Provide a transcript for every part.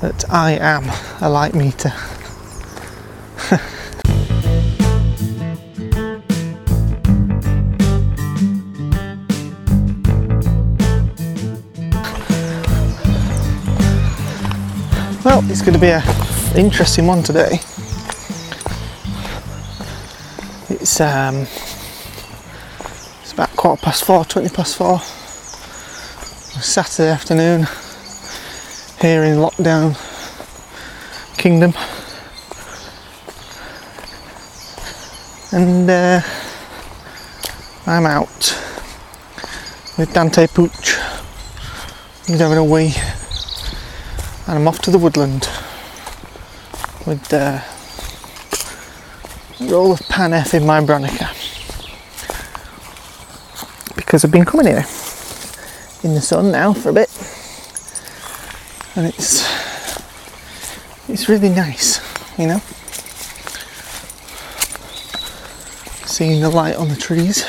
that I am a light meter. well, it's going to be an interesting one today. It's um, it's about quarter past four, twenty past four. Saturday afternoon here in lockdown kingdom, and uh, I'm out with Dante Pooch. He's having a wee, and I'm off to the woodland with. Uh, roll of Pan F in my Bronica because I've been coming here in the sun now for a bit and it's it's really nice you know? Seeing the light on the trees.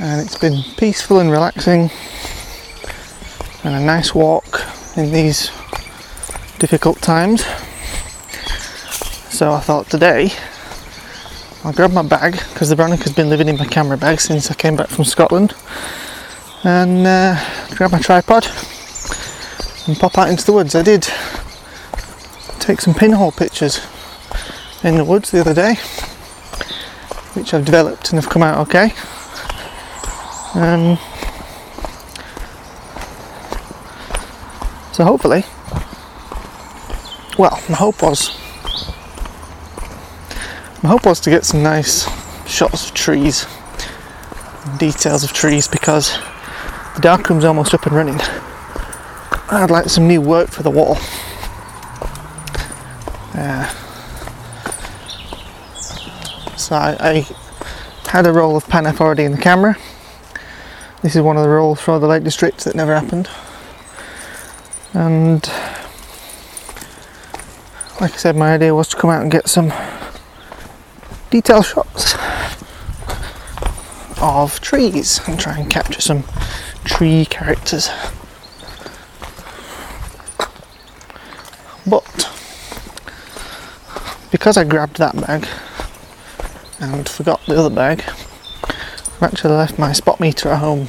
And it's been peaceful and relaxing. And a nice walk in these difficult times. So I thought today I'll grab my bag because the Bronica's been living in my camera bag since I came back from Scotland and uh, grab my tripod and pop out into the woods. I did take some pinhole pictures in the woods the other day which I've developed and have come out okay. Um, so hopefully, well, my hope was, my hope was to get some nice shots of trees, details of trees, because the darkroom's almost up and running. I'd like some new work for the wall. Uh, so I, I had a roll of Pan already in the camera. This is one of the rolls for the Lake District that never happened. And like I said, my idea was to come out and get some detail shots of trees and try and capture some tree characters. But because I grabbed that bag and forgot the other bag, I've actually left my spot meter at home.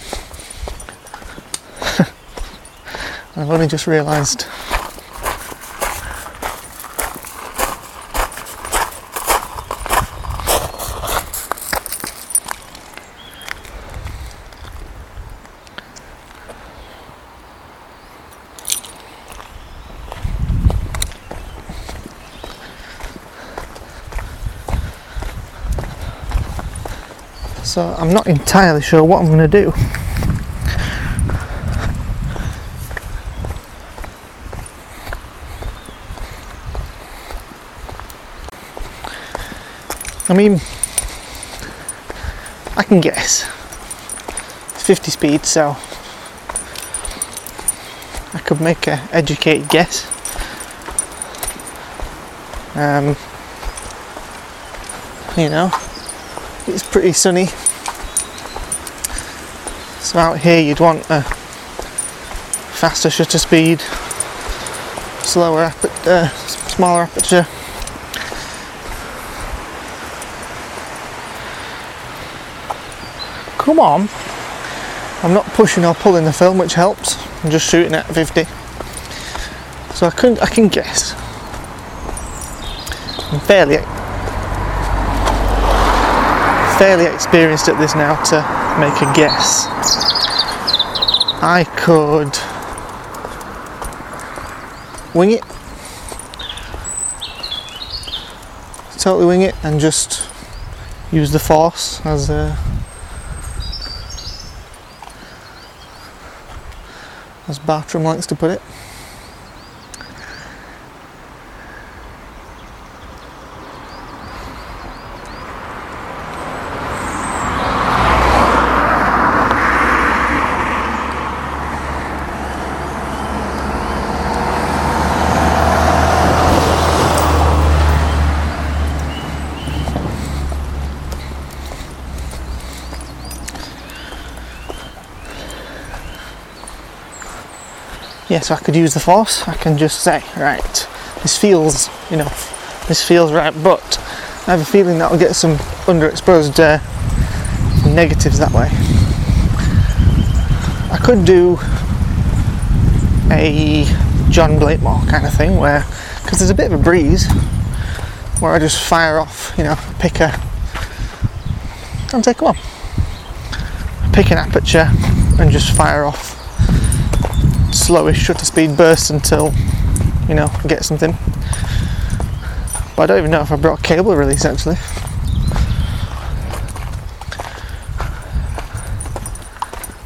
I've only just realised. So I'm not entirely sure what I'm going to do. I mean, I can guess. It's 50 speed, so I could make an educated guess. Um, you know, it's pretty sunny. So out here you'd want a faster shutter speed, slower, aper- uh, smaller aperture. Come on. I'm not pushing or pulling the film, which helps. I'm just shooting at 50. So I can I can guess. I'm fairly fairly experienced at this now to make a guess. I could wing it. Totally wing it and just use the force as a as Bartram likes to put it. So I could use the force. I can just say, right, this feels you know, This feels right, but I have a feeling that I'll get some underexposed uh, negatives that way. I could do a John Blakemore kind of thing where, because there's a bit of a breeze, where I just fire off, you know, pick a, and take one, pick an aperture and just fire off slowish shutter speed bursts until, you know, I get something. But I don't even know if I brought a cable release actually.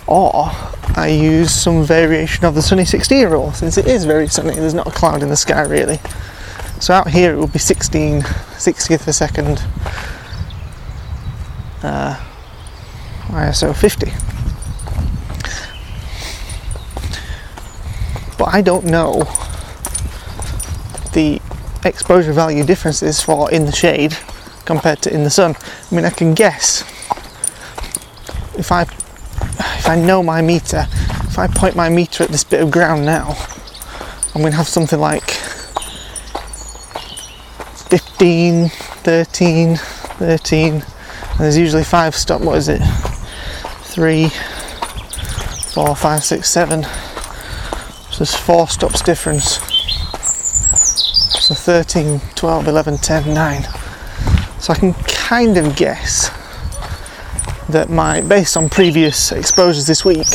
Or I use some variation of the sunny 16 rule since it is very sunny, there's not a cloud in the sky really. So out here it will be 16 60th of a second uh, ISO 50. But I don't know the exposure value differences for in the shade compared to in the sun. I mean, I can guess if I if I know my meter, if I point my meter at this bit of ground now, I'm going to have something like 15, 13, 13, and there's usually five stop. What is it? Three, four, five, six, seven. So there's four stops difference. So 13, 12, 11, 10, 9. So I can kind of guess that my, based on previous exposures this week,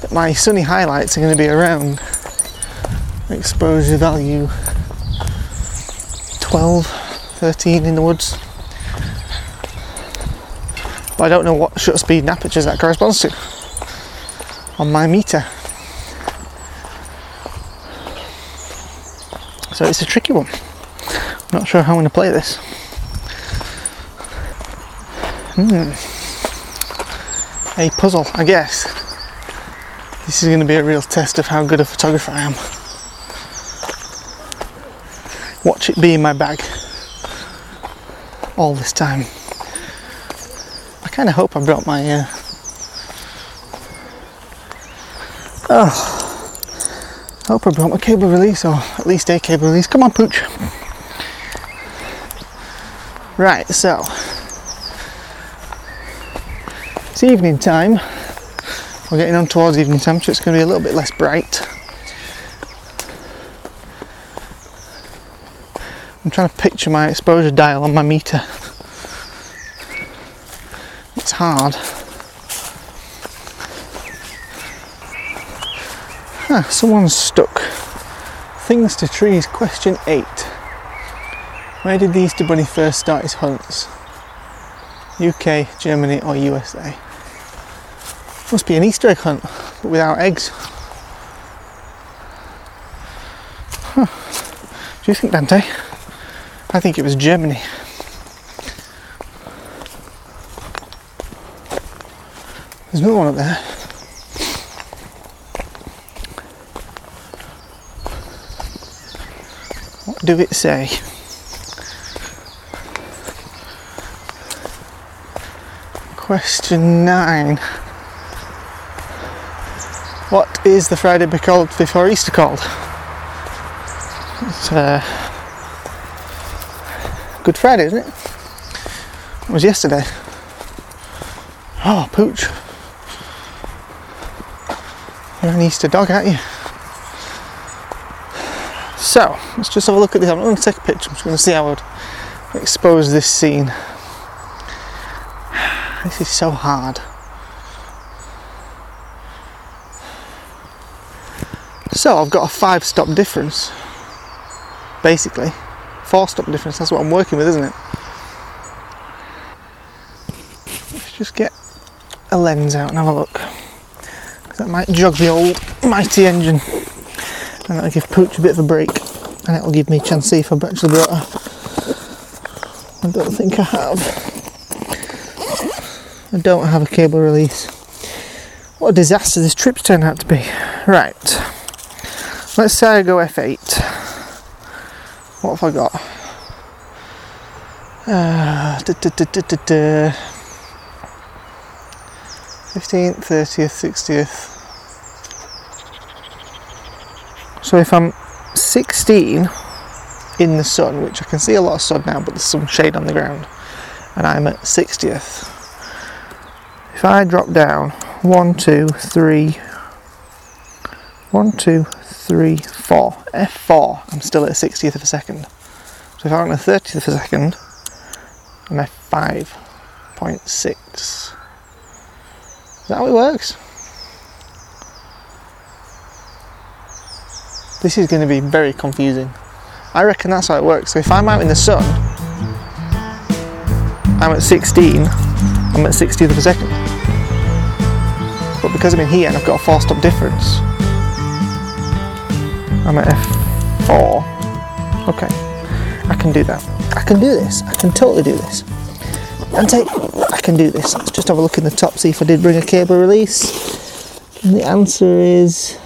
that my sunny highlights are going to be around exposure value 12, 13 in the woods. But I don't know what shutter speed and apertures that corresponds to on my meter. So it's a tricky one. I'm not sure how I'm going to play this. Hmm. A puzzle, I guess. This is going to be a real test of how good a photographer I am. Watch it be in my bag all this time. I kind of hope I brought my. Uh... Oh. Oh, Hope I brought my cable release, or at least a cable release. Come on, Pooch. Right, so it's evening time. We're getting on towards evening time, so it's going to be a little bit less bright. I'm trying to picture my exposure dial on my meter. It's hard. Ah, someone's stuck. Things to trees, question 8. Where did the Easter Bunny first start his hunts? UK, Germany, or USA? Must be an Easter egg hunt, but without eggs. Huh. Do you think, Dante? I think it was Germany. There's another one up there. Do it say? Question nine. What is the Friday before Easter called? It's uh, Good Friday, isn't it? It was yesterday. Oh, pooch. You're an Easter dog, aren't you? So let's just have a look at this. I'm not going to take a picture. I'm just going to see how I would expose this scene. This is so hard. So I've got a five stop difference, basically. Four stop difference, that's what I'm working with, isn't it? Let's just get a lens out and have a look. That might jog the old mighty engine and that'll give Pooch a bit of a break and it'll give me a chance to see if I've actually brought her. I don't think I have. I don't have a cable release. What a disaster this trip's turned out to be. Right. Let's say I go F8. What have I got? Uh, 15th, 30th, 60th, So if I'm 16 in the sun, which I can see a lot of sun now, but there's some shade on the ground, and I'm at 60th. If I drop down one, two, three, one, two, three, four, F4, I'm still at 60th of a second. So if I want a 30th of a second, I'm F5.6. Is that how it works? This is going to be very confusing. I reckon that's how it works. So if I'm out in the sun, I'm at 16, I'm at 60th of a second. But because I'm in here and I've got a four stop difference, I'm at F4. Okay, I can do that. I can do this. I can totally do this. And take, I can do this. Let's just have a look in the top, see if I did bring a cable release. And the answer is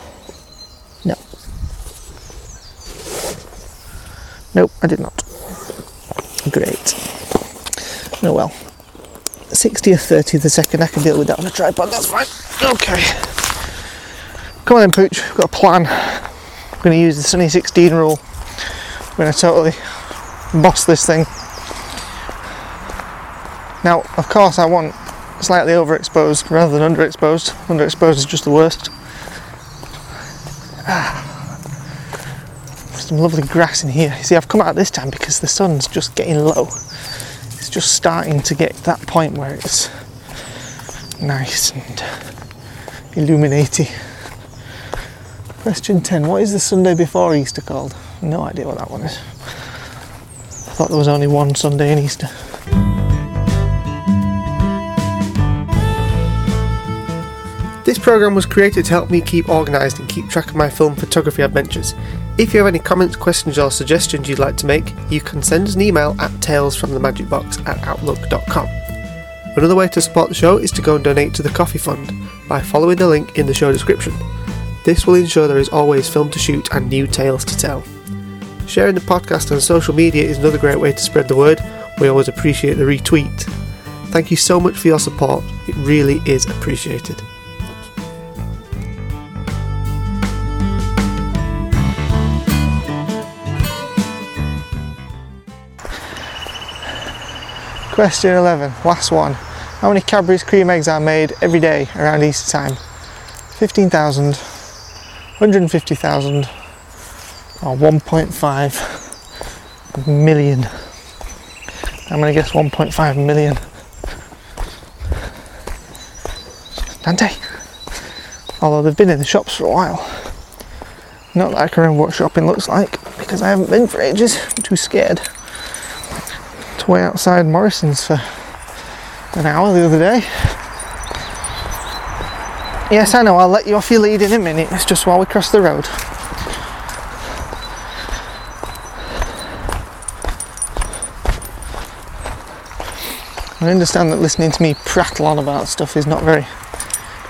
Nope, I did not. Great. Oh well. 60th, 30th a second, I can deal with that on a tripod, that's fine. Okay. Come on then, Pooch, I've got a plan. I'm going to use the Sunny 16 rule. I'm going to totally boss this thing. Now, of course, I want slightly overexposed rather than underexposed. Underexposed is just the worst. Ah. Some lovely grass in here. You see, I've come out this time because the sun's just getting low. It's just starting to get that point where it's nice and illuminating. Question 10 What is the Sunday before Easter called? No idea what that one is. I thought there was only one Sunday in Easter. This programme was created to help me keep organised and keep track of my film photography adventures. If you have any comments, questions, or suggestions you'd like to make, you can send us an email at talesfromthemagicbox at outlook.com. Another way to support the show is to go and donate to the Coffee Fund by following the link in the show description. This will ensure there is always film to shoot and new tales to tell. Sharing the podcast on social media is another great way to spread the word. We always appreciate the retweet. Thank you so much for your support, it really is appreciated. Question 11, last one. How many Cadbury's cream eggs are made every day around Easter time? 15,000, 150,000, or 1.5 million? I'm going to guess 1.5 million. Dante. Although they've been in the shops for a while. Not that I can remember what shopping looks like because I haven't been for ages. I'm too scared wait outside Morrison's for an hour the other day. Yes, I know, I'll let you off your lead in a minute. It's just while we cross the road. I understand that listening to me prattle on about stuff is not very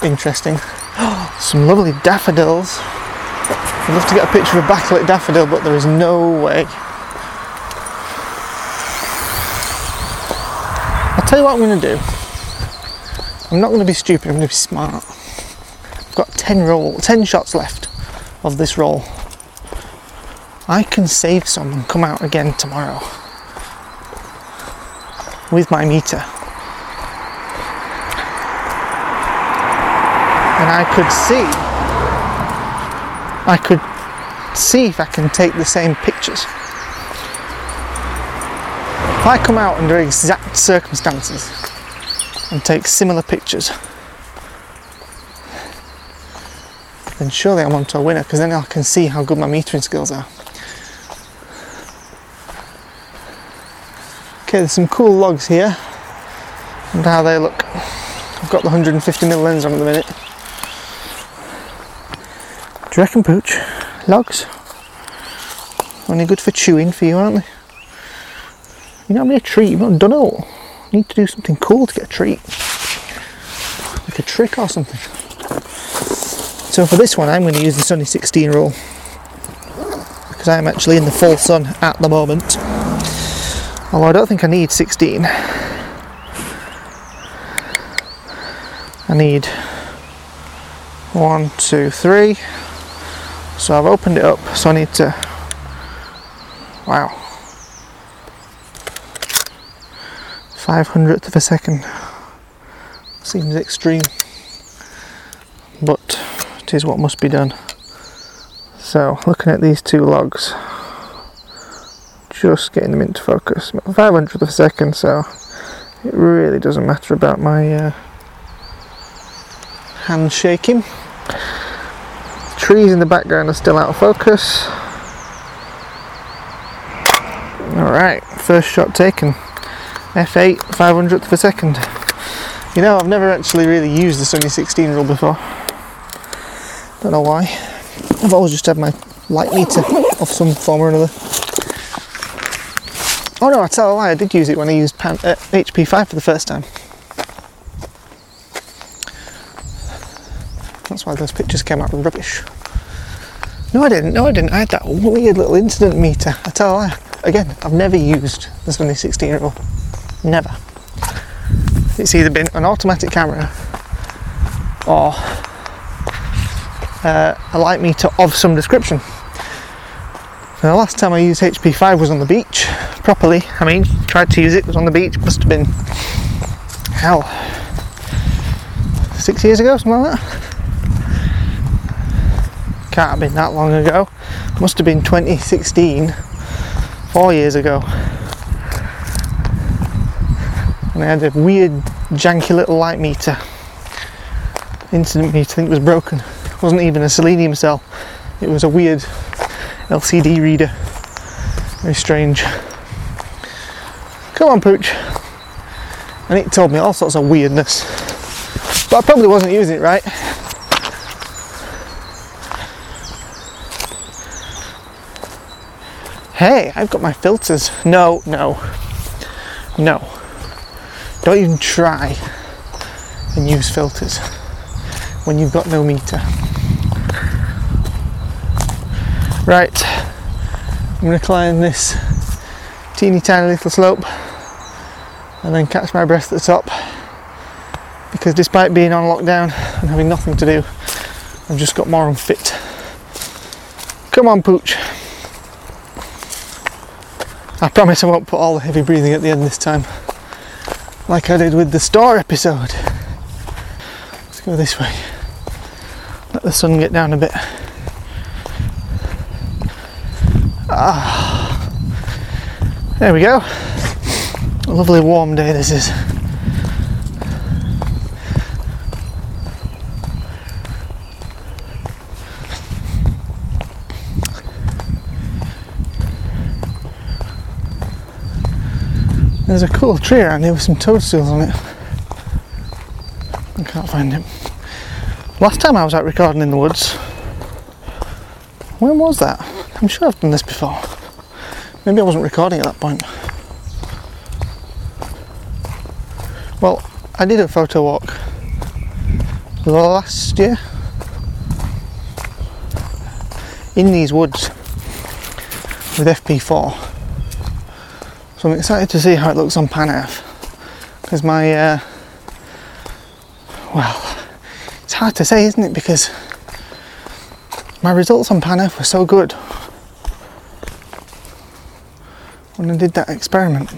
interesting. Some lovely daffodils. I'd love to get a picture of a backlit daffodil, but there is no way. Tell you what I'm going to do. I'm not going to be stupid. I'm going to be smart. I've got 10 roll, 10 shots left of this roll. I can save some and come out again tomorrow with my meter. And I could see, I could see if I can take the same pictures. I come out under exact circumstances and take similar pictures, then surely I'm onto a winner because then I can see how good my metering skills are. Okay, there's some cool logs here and how they look. I've got the 150mm lens on at the minute. Do you reckon, Pooch? Logs? Only good for chewing for you, aren't they? You know, I mean, a treat. You've not done all. You need to do something cool to get a treat, like a trick or something. So for this one, I'm going to use the Sunny 16 rule because I'm actually in the full sun at the moment. Although I don't think I need 16. I need one, two, three, So I've opened it up, so I need to. Wow. 500th of a second. Seems extreme. But it is what must be done. So, looking at these two logs, just getting them into focus. 500th of a second, so it really doesn't matter about my uh, hand shaking. Trees in the background are still out of focus. Alright, first shot taken. F8, 500th of a second. You know, I've never actually really used the Sunny 16 rule before. Don't know why. I've always just had my light meter of some form or another. Oh no, I tell a lie, I did use it when I used Pan- uh, HP5 for the first time. That's why those pictures came out rubbish. No, I didn't. No, I didn't. I had that weird little incident meter. I tell a lie. Again, I've never used the Sunny 16 rule. Never. It's either been an automatic camera or uh, a light meter of some description. Now, the last time I used HP5 was on the beach properly. I mean, tried to use it, was on the beach, must have been hell, six years ago, something like that. Can't have been that long ago. Must have been 2016, four years ago. And I had a weird, janky little light meter. Incident meter, I think was broken. It wasn't even a selenium cell, it was a weird LCD reader. Very strange. Come on, Pooch. And it told me all sorts of weirdness. But I probably wasn't using it right. Hey, I've got my filters. No, no, no. Don't even try and use filters when you've got no meter. Right, I'm going to climb this teeny tiny little slope and then catch my breath at the top because despite being on lockdown and having nothing to do, I've just got more unfit. Come on, Pooch. I promise I won't put all the heavy breathing at the end this time, like I did with the store episode. Let's go this way. Let the sun get down a bit. Ah, there we go. A lovely warm day this is. There's a cool tree around here with some toadstools on it. I can't find it. Last time I was out recording in the woods, when was that? I'm sure I've done this before. Maybe I wasn't recording at that point. Well, I did a photo walk last year in these woods with FP4 so I'm excited to see how it looks on PanF because my, uh, well, it's hard to say, isn't it? Because my results on PanF were so good when I did that experiment.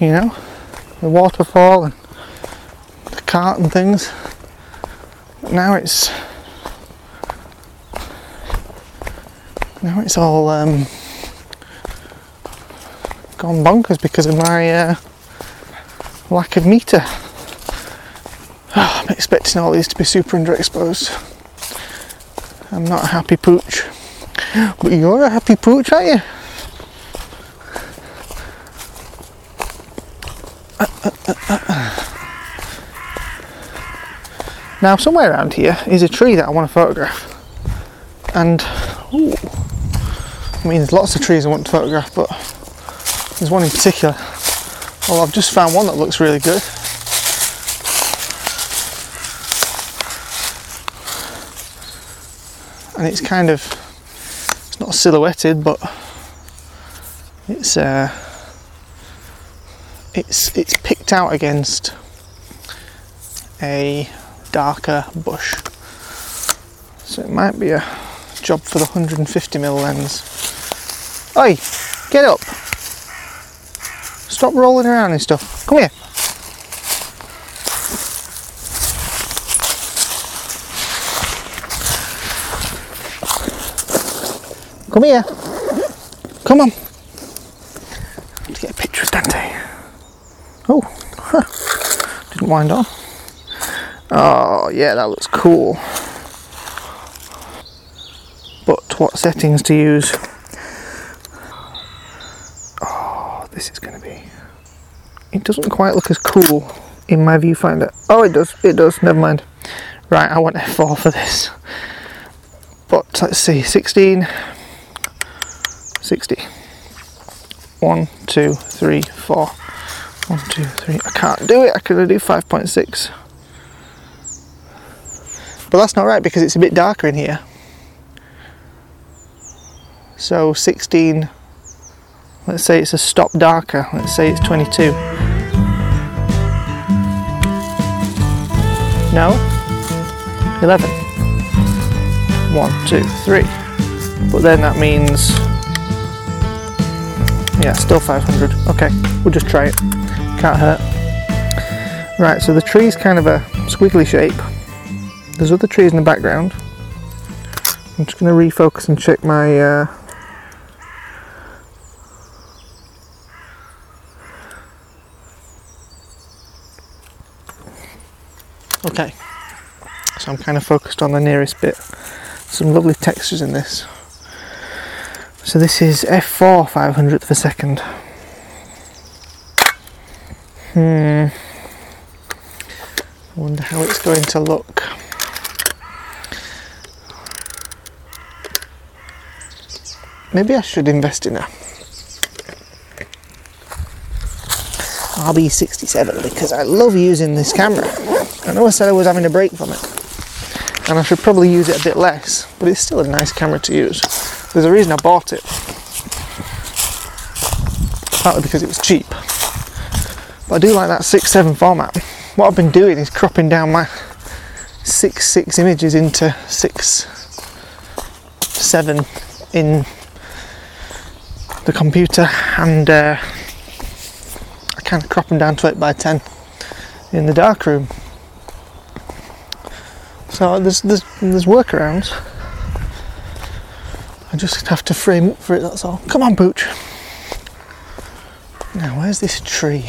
You know, the waterfall and the cart and things. But now it's now it's all um, gone bonkers because of my uh, lack of meter. Oh, I'm expecting all these to be super underexposed. I'm not a happy pooch. But you're a happy pooch, aren't you? Now, somewhere around here is a tree that I want to photograph. And, ooh, I mean, there's lots of trees I want to photograph, but there's one in particular. Well, I've just found one that looks really good. And it's kind of, it's not silhouetted, but it's uh, it's it's picked out against a darker bush. So it might be a job for the 150mm lens. Oi, get up. Stop rolling around and stuff. Come here. Come here. Come on. Let's get a picture of Dante. Oh, huh. didn't wind on. Oh, yeah, that looks cool. But what settings to use? Oh, this is going to. It doesn't quite look as cool in my viewfinder. Oh, it does. It does. Never mind. Right, I want F4 for this. But let's see, 16, 60. One, two, three, four. One, two, three. I can't do it. I only do 5.6. But that's not right because it's a bit darker in here. So 16, let's say it's a stop darker. Let's say it's 22. No? 11. One, two, three. But then that means, yeah, still 500. Okay, we'll just try it. Can't hurt. Right, so the tree's kind of a squiggly shape. There's other trees in the background. I'm just going to refocus and check my. Uh, okay, so I'm kind of focused on the nearest bit. Some lovely textures in this. So this is f4 500th of a second. Hmm. I wonder how it's going to look. Maybe I should invest in a RB67 because I love using this camera. I know I said I was having a break from it and I should probably use it a bit less, but it's still a nice camera to use. There's a reason I bought it. Partly because it was cheap. But I do like that 6.7 format. What I've been doing is cropping down my 6.6 images into 6.7 in the computer and uh, I kind of crop them down to 8 by 10 in the darkroom. So there's, there's, there's workarounds. I just have to frame up for it, that's all. Come on, Pooch. Now, where's this tree?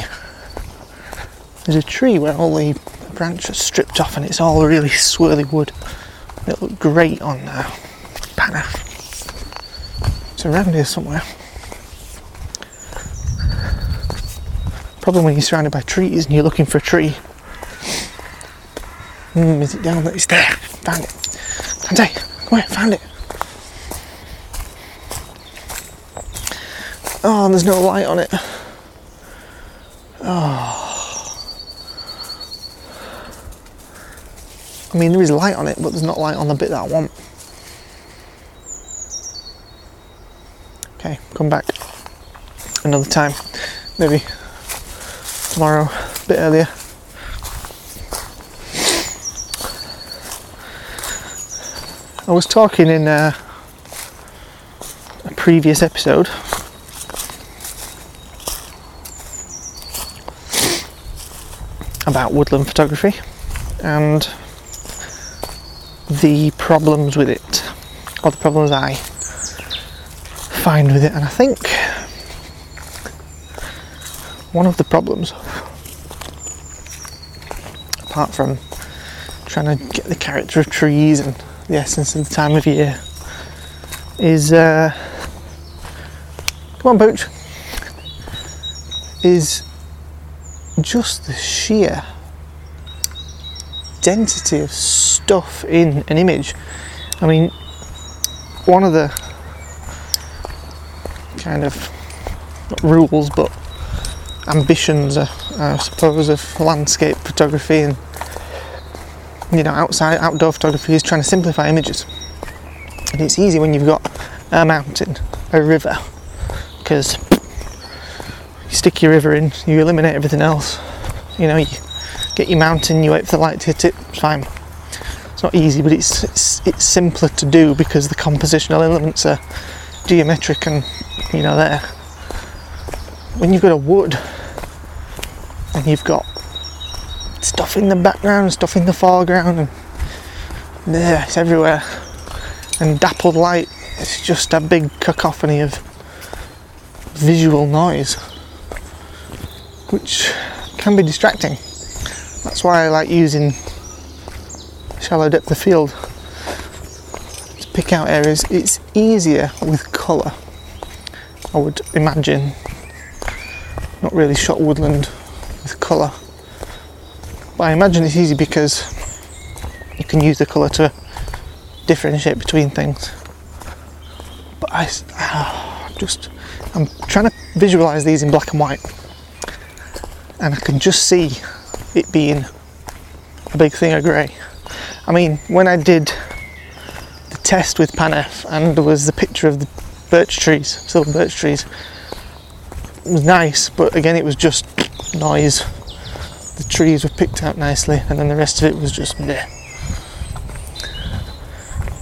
There's a tree where all the branches stripped off and it's all really swirly wood. It looked great on uh, Panna. It's around here somewhere. Problem when you're surrounded by trees and you're looking for a tree. Is it down there? It's there. Found it. Dante, come here, found it. Oh, there's no light on it. Oh. I mean, there is light on it, but there's not light on the bit that I want. Okay, come back another time. Maybe tomorrow, a bit earlier. I was talking in a, a previous episode. About woodland photography and the problems with it, or the problems I find with it, and I think one of the problems, apart from trying to get the character of trees and the essence of the time of year, is uh, come on, Pooch, is just the sheer density of stuff in an image. I mean, one of the kind of rules but ambitions, uh, I suppose, of landscape photography and you know outside outdoor photography is trying to simplify images. And it's easy when you've got a mountain, a river, because you stick your river in, you eliminate everything else. You know, you get your mountain, you wait for the light to hit it, it's fine. it's not easy, but it's, it's it's simpler to do because the compositional elements are geometric and you know there. When you've got a wood and you've got stuff in the background, stuff in the foreground, and there it's everywhere, and dappled light, it's just a big cacophony of visual noise, which can be distracting. That's why I like using shallow depth of field to pick out areas. It's easier with colour, I would imagine. Not really shot woodland with colour. But I imagine it's easy because you can use the colour to differentiate between things. But I ah, just, I'm trying to visualise these in black and white, and I can just see it being a big thing of grey. I mean, when I did the test with Panf and there was the picture of the birch trees, silver birch trees, it was nice, but again, it was just noise. The trees were picked out nicely, and then the rest of it was just bleh.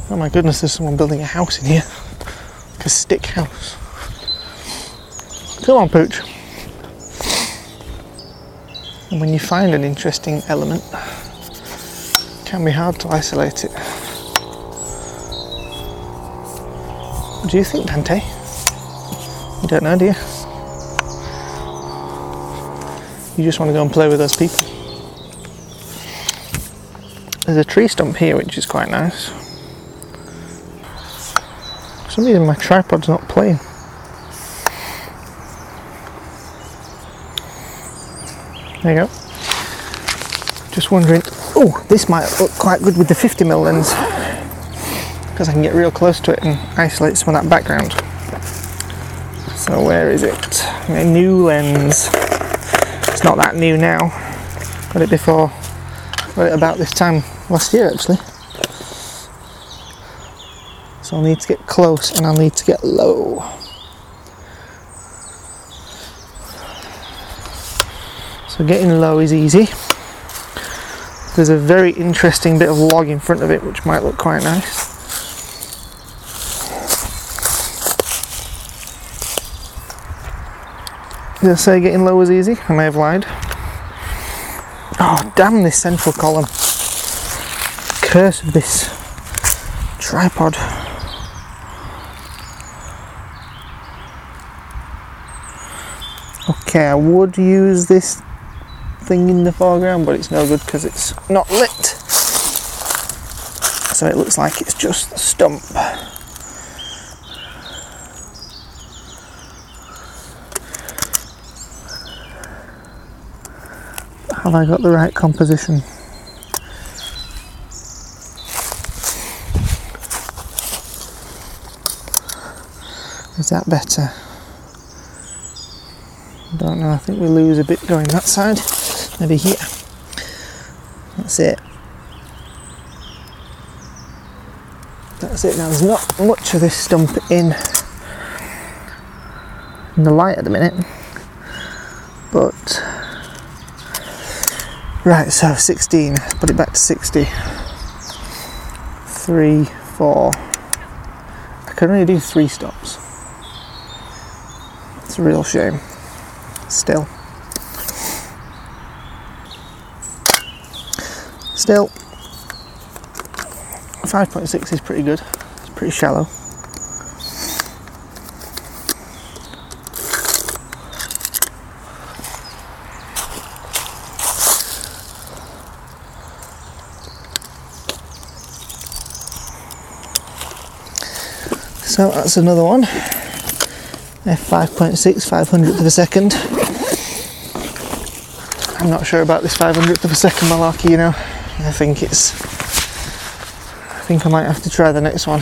Oh my goodness, there's someone building a house in here. Like a stick house. Come on, Pooch. And when you find an interesting element, it can be hard to isolate it. What do you think, Dante? You don't know, do you? You just want to go and play with those people. There's a tree stump here which is quite nice. For some reason my tripod's not playing. There you go. Just wondering, oh, this might look quite good with the 50mm lens because I can get real close to it and isolate some of that background. So where is it? My new lens. It's not that new now. Got it before, got it about this time last year actually. So I'll need to get close and I'll need to get low. So getting low is easy. There's a very interesting bit of log in front of it which might look quite nice. Did I say getting low was easy? I may have lied. Oh damn this central column. Curse of this tripod. Okay, I would use this thing in the foreground, but it's no good because it's not lit. So it looks like it's just stump. Have I got the right composition? Is that better? Don't know, I think we lose a bit going that side. Maybe here. That's it. That's it now. There's not much of this stump in, in the light at the minute. But right, so 16, put it back to 60. Three, four. I can only do three stops. It's a real shame. Still. Still, 5.6 is pretty good. It's pretty shallow. So that's another one. F5.6, 500th of a second. I'm not sure about this 500th of a second malarkey, you know. I think it's. I think I might have to try the next one.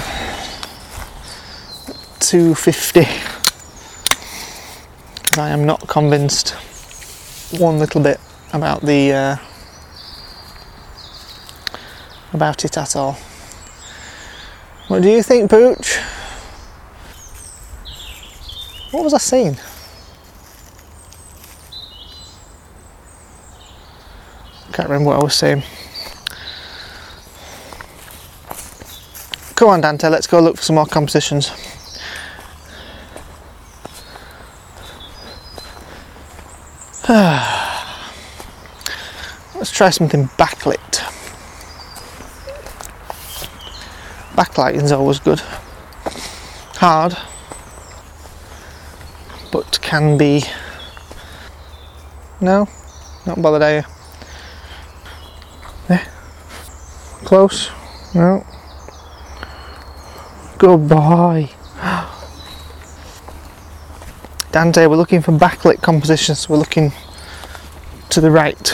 250. Because I am not convinced one little bit about the. Uh, about it at all. What do you think, Pooch? What was I saying? Can't remember what I was saying. Come on, Dante, let's go look for some more compositions. let's try something backlit. Backlighting's always good. Hard, can be. No, not bothered, are you? There. Close. No. Good boy. Dante, we're looking for backlit compositions. We're looking to the right.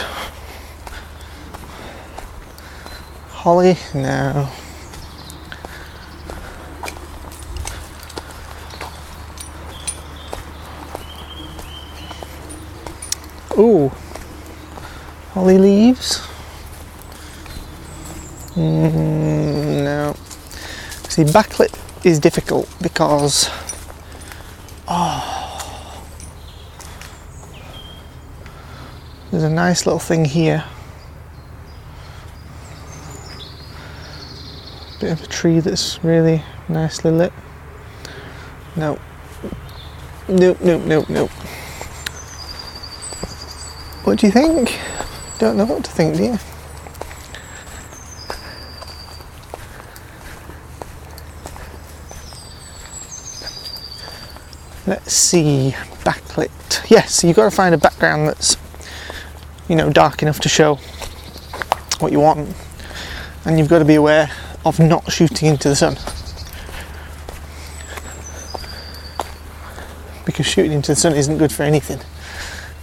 Holly? No. Ooh. Holly leaves? Mm, no. See, backlit is difficult because. Oh. There's a nice little thing here. Bit of a tree that's really nicely lit. No. Nope, nope, nope, nope. You think? Don't know what to think, do you? Let's see, backlit. Yes, you've got to find a background that's, you know, dark enough to show what you want, and you've got to be aware of not shooting into the sun. Because shooting into the sun isn't good for anything.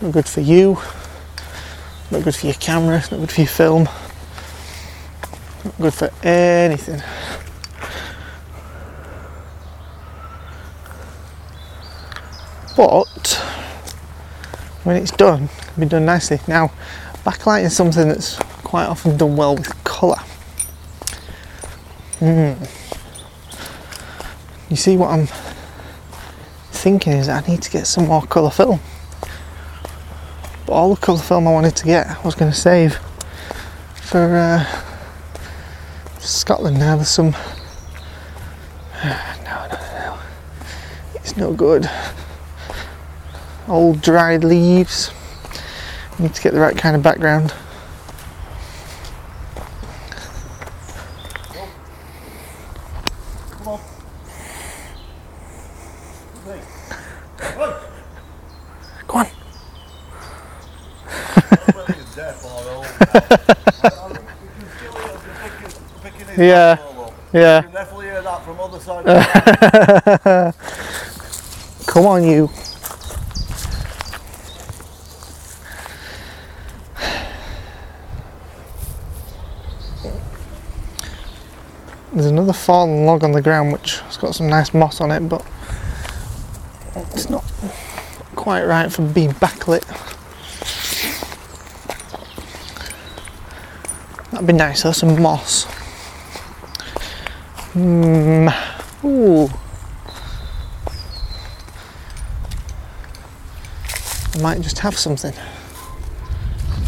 Not good for you, not good for your camera, not good for your film, not good for anything. But when it's done, it can be done nicely. Now, backlight is something that's quite often done well with colour. Mm. You see what I'm thinking is I need to get some more colour film. All the colour film I wanted to get, I was going to save for uh, Scotland. Now there's some. No, no, no. It's no good. Old dried leaves. Need to get the right kind of background. Come on. Hey. Hey. Go on. Whether you're deaf or old. I- I- you can still hear the picking- picking his Yeah. Yeah. You can definitely hear that from other side of Come on, you. There's another fallen log on the ground which has got some nice moss on it, but it's not quite right for being backlit. That'd be nice though, some moss. Hmm. Ooh. I might just have something.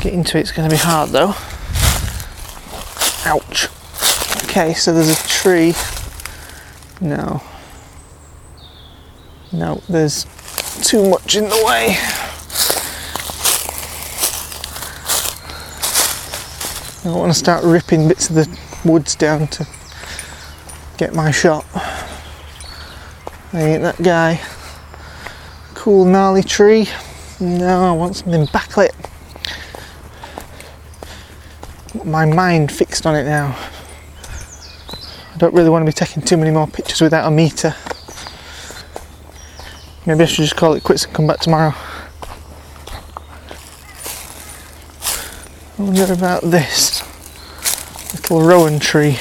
Getting to it's going to be hard though. Ouch. Okay, so there's a tree. No. No, there's too much in the way. I don't want to start ripping bits of the woods down to get my shot. Ain't that guy. Cool gnarly tree. No, I want something backlit. My mind fixed on it now. I don't really want to be taking too many more pictures without a meter. Maybe I should just call it quits and come back tomorrow. I wonder about this little rowan tree.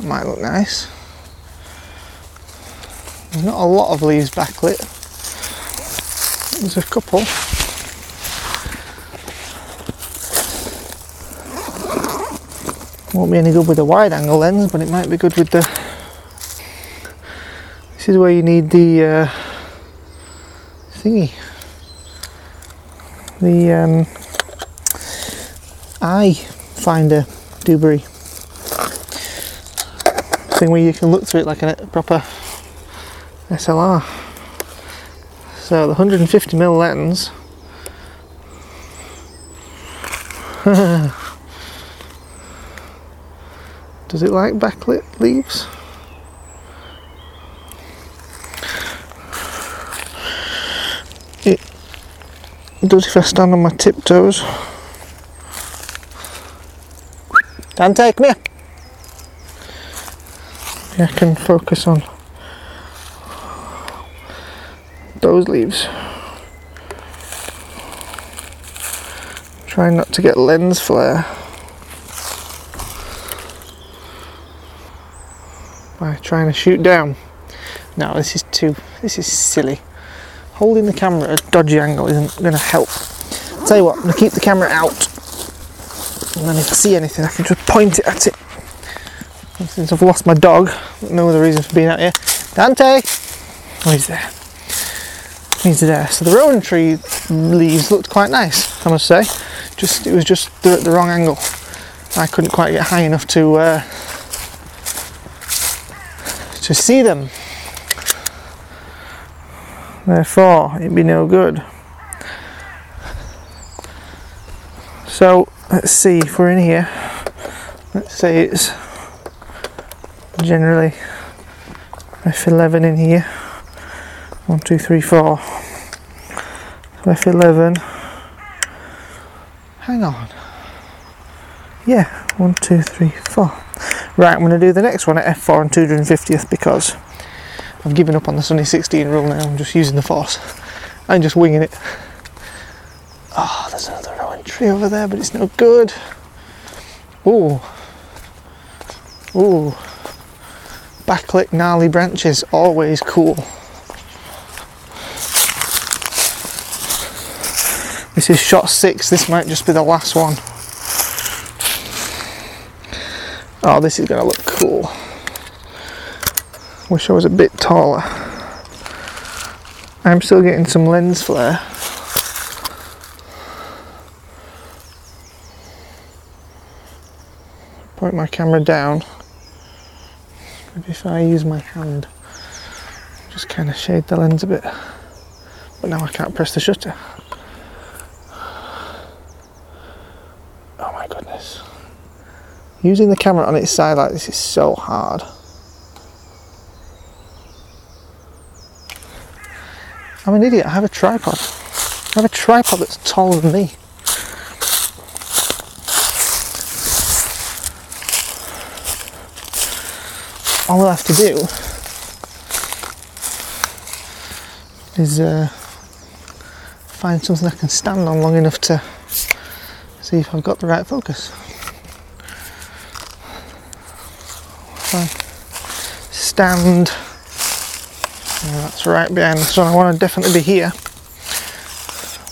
That might look nice. There's not a lot of leaves backlit. There's a couple. Won't be any good with a wide angle lens, but it might be good with the. This is where you need the uh, thingy. The um, eye finder Dewberry thing where you can look through it like a proper SLR. So the 150mm lens Does it like backlit leaves? It does if I stand on my tiptoes. Dante, take here. I can focus on those leaves. Trying not to get lens flare. By trying to shoot down. No, this is too, this is silly. Holding the camera at a dodgy angle isn't going to help. tell you what, I'm going to keep the camera out. And then if I see anything, I can just point it at it. Since I've lost my dog, no other reason for being out here. Dante! Oh, he's there. He's there. So the rowan tree leaves looked quite nice, I must say. Just it was just the, the wrong angle. I couldn't quite get high enough to uh, to see them. Therefore, it'd be no good. So let's see if we're in here. Let's say it's generally F11 in here. One, two, three, four. F11. Hang on. Yeah, one, two, three, four. Right, I'm going to do the next one at F4 and 250th because I've given up on the Sunny 16 rule now. I'm just using the force. I'm just winging it. Oh, there's another rowan tree over there, but it's no good. Ooh. Ooh. Backlit gnarly branches, always cool. This is shot six, this might just be the last one. Oh, this is to look cool. Wish I was a bit taller. I'm still getting some lens flare. Point my camera down. If I use my hand, just kind of shade the lens a bit. But now I can't press the shutter. Oh my goodness. Using the camera on its side like this is so hard. I'm an idiot. I have a tripod. I have a tripod that's taller than me. All we'll have to do is uh, find something I can stand on long enough to see if I've got the right focus. Fine. Stand yeah, that's right behind the sun. I want to definitely be here,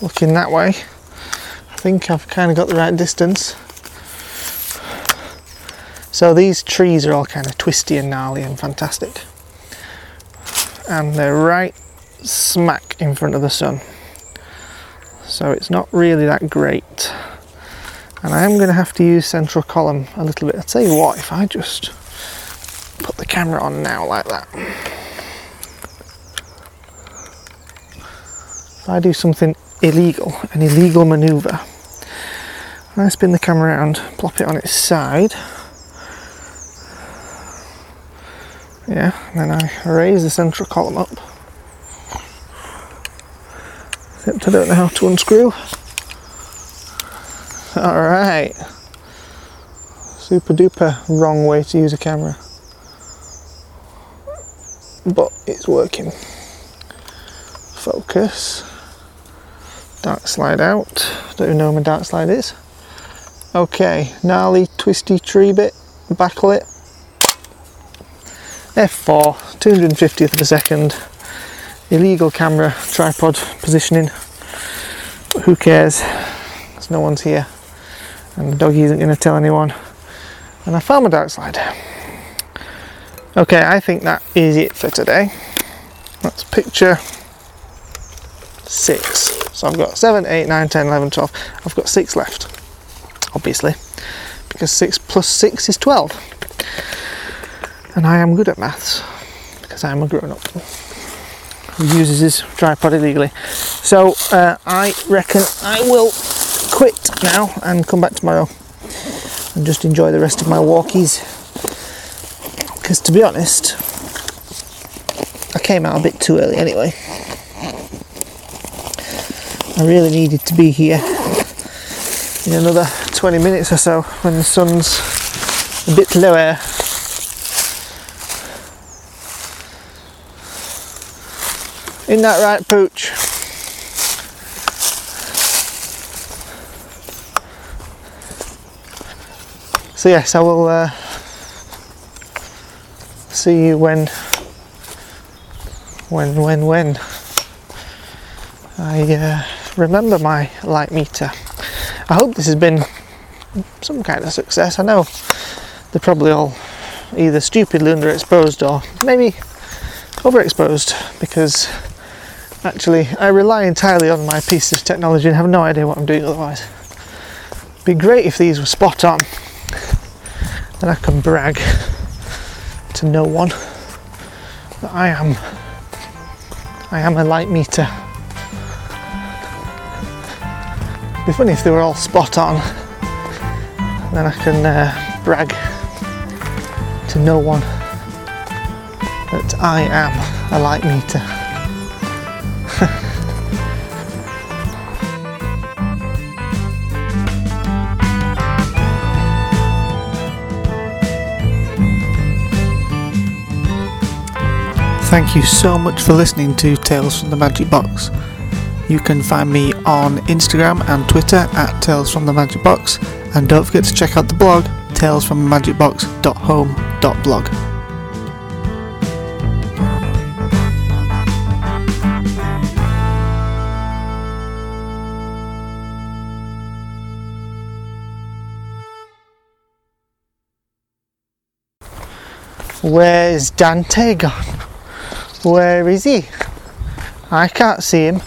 looking that way. I think I've kind of got the right distance. So these trees are all kind of twisty and gnarly and fantastic. And they're right smack in front of the sun. So it's not really that great. And I am going to have to use central column a little bit. I'll tell you what, if I just put the camera on now like that. If I do something illegal, an illegal maneuver, I spin the camera around, plop it on its side, yeah, then I raise the central column up. Except I don't know how to unscrew. Alright. Super duper wrong way to use a camera. But it's working. Focus dark slide out. Don't even know where my dark slide is. Okay, gnarly, twisty tree bit, backlit. F4, 250th of a second. Illegal camera, tripod positioning. But who cares? There's no one's here. And the doggy isn't going to tell anyone. And I found my dark slide. Okay, I think that is it for today. That's picture six. So I've got 7, 8, 9, 10, 11, 12. I've got six left. obviously, because 6 plus 6 is 12. And I am good at maths because I am a grown up who uses his tripod illegally. So uh, I reckon I will quit now and come back tomorrow and just enjoy the rest of my walkies. Because to be honest, I came out a bit too early anyway. I really needed to be here in another 20 minutes or so when the sun's a bit lower. Isn't that right, Pooch? So yes, I will uh, see you when, when, when, when I uh, remember my light meter. I hope this has been some kind of success. I know they're probably all either stupidly underexposed or maybe overexposed because actually I rely entirely on my piece of technology and have no idea what I'm doing otherwise. Be great if these were spot on. Then I can brag to no one that I am I am a light meter. It'd be funny if they were all spot on. Then I can uh, brag to no one that I am a light meter. Thank you so much for listening to Tales from the Magic Box. You can find me on Instagram and Twitter at Tales from the Magic Box, and don't forget to check out the blog talesfrommagicbox.home.blog. Where's Dante gone? Where is he? I can't see him.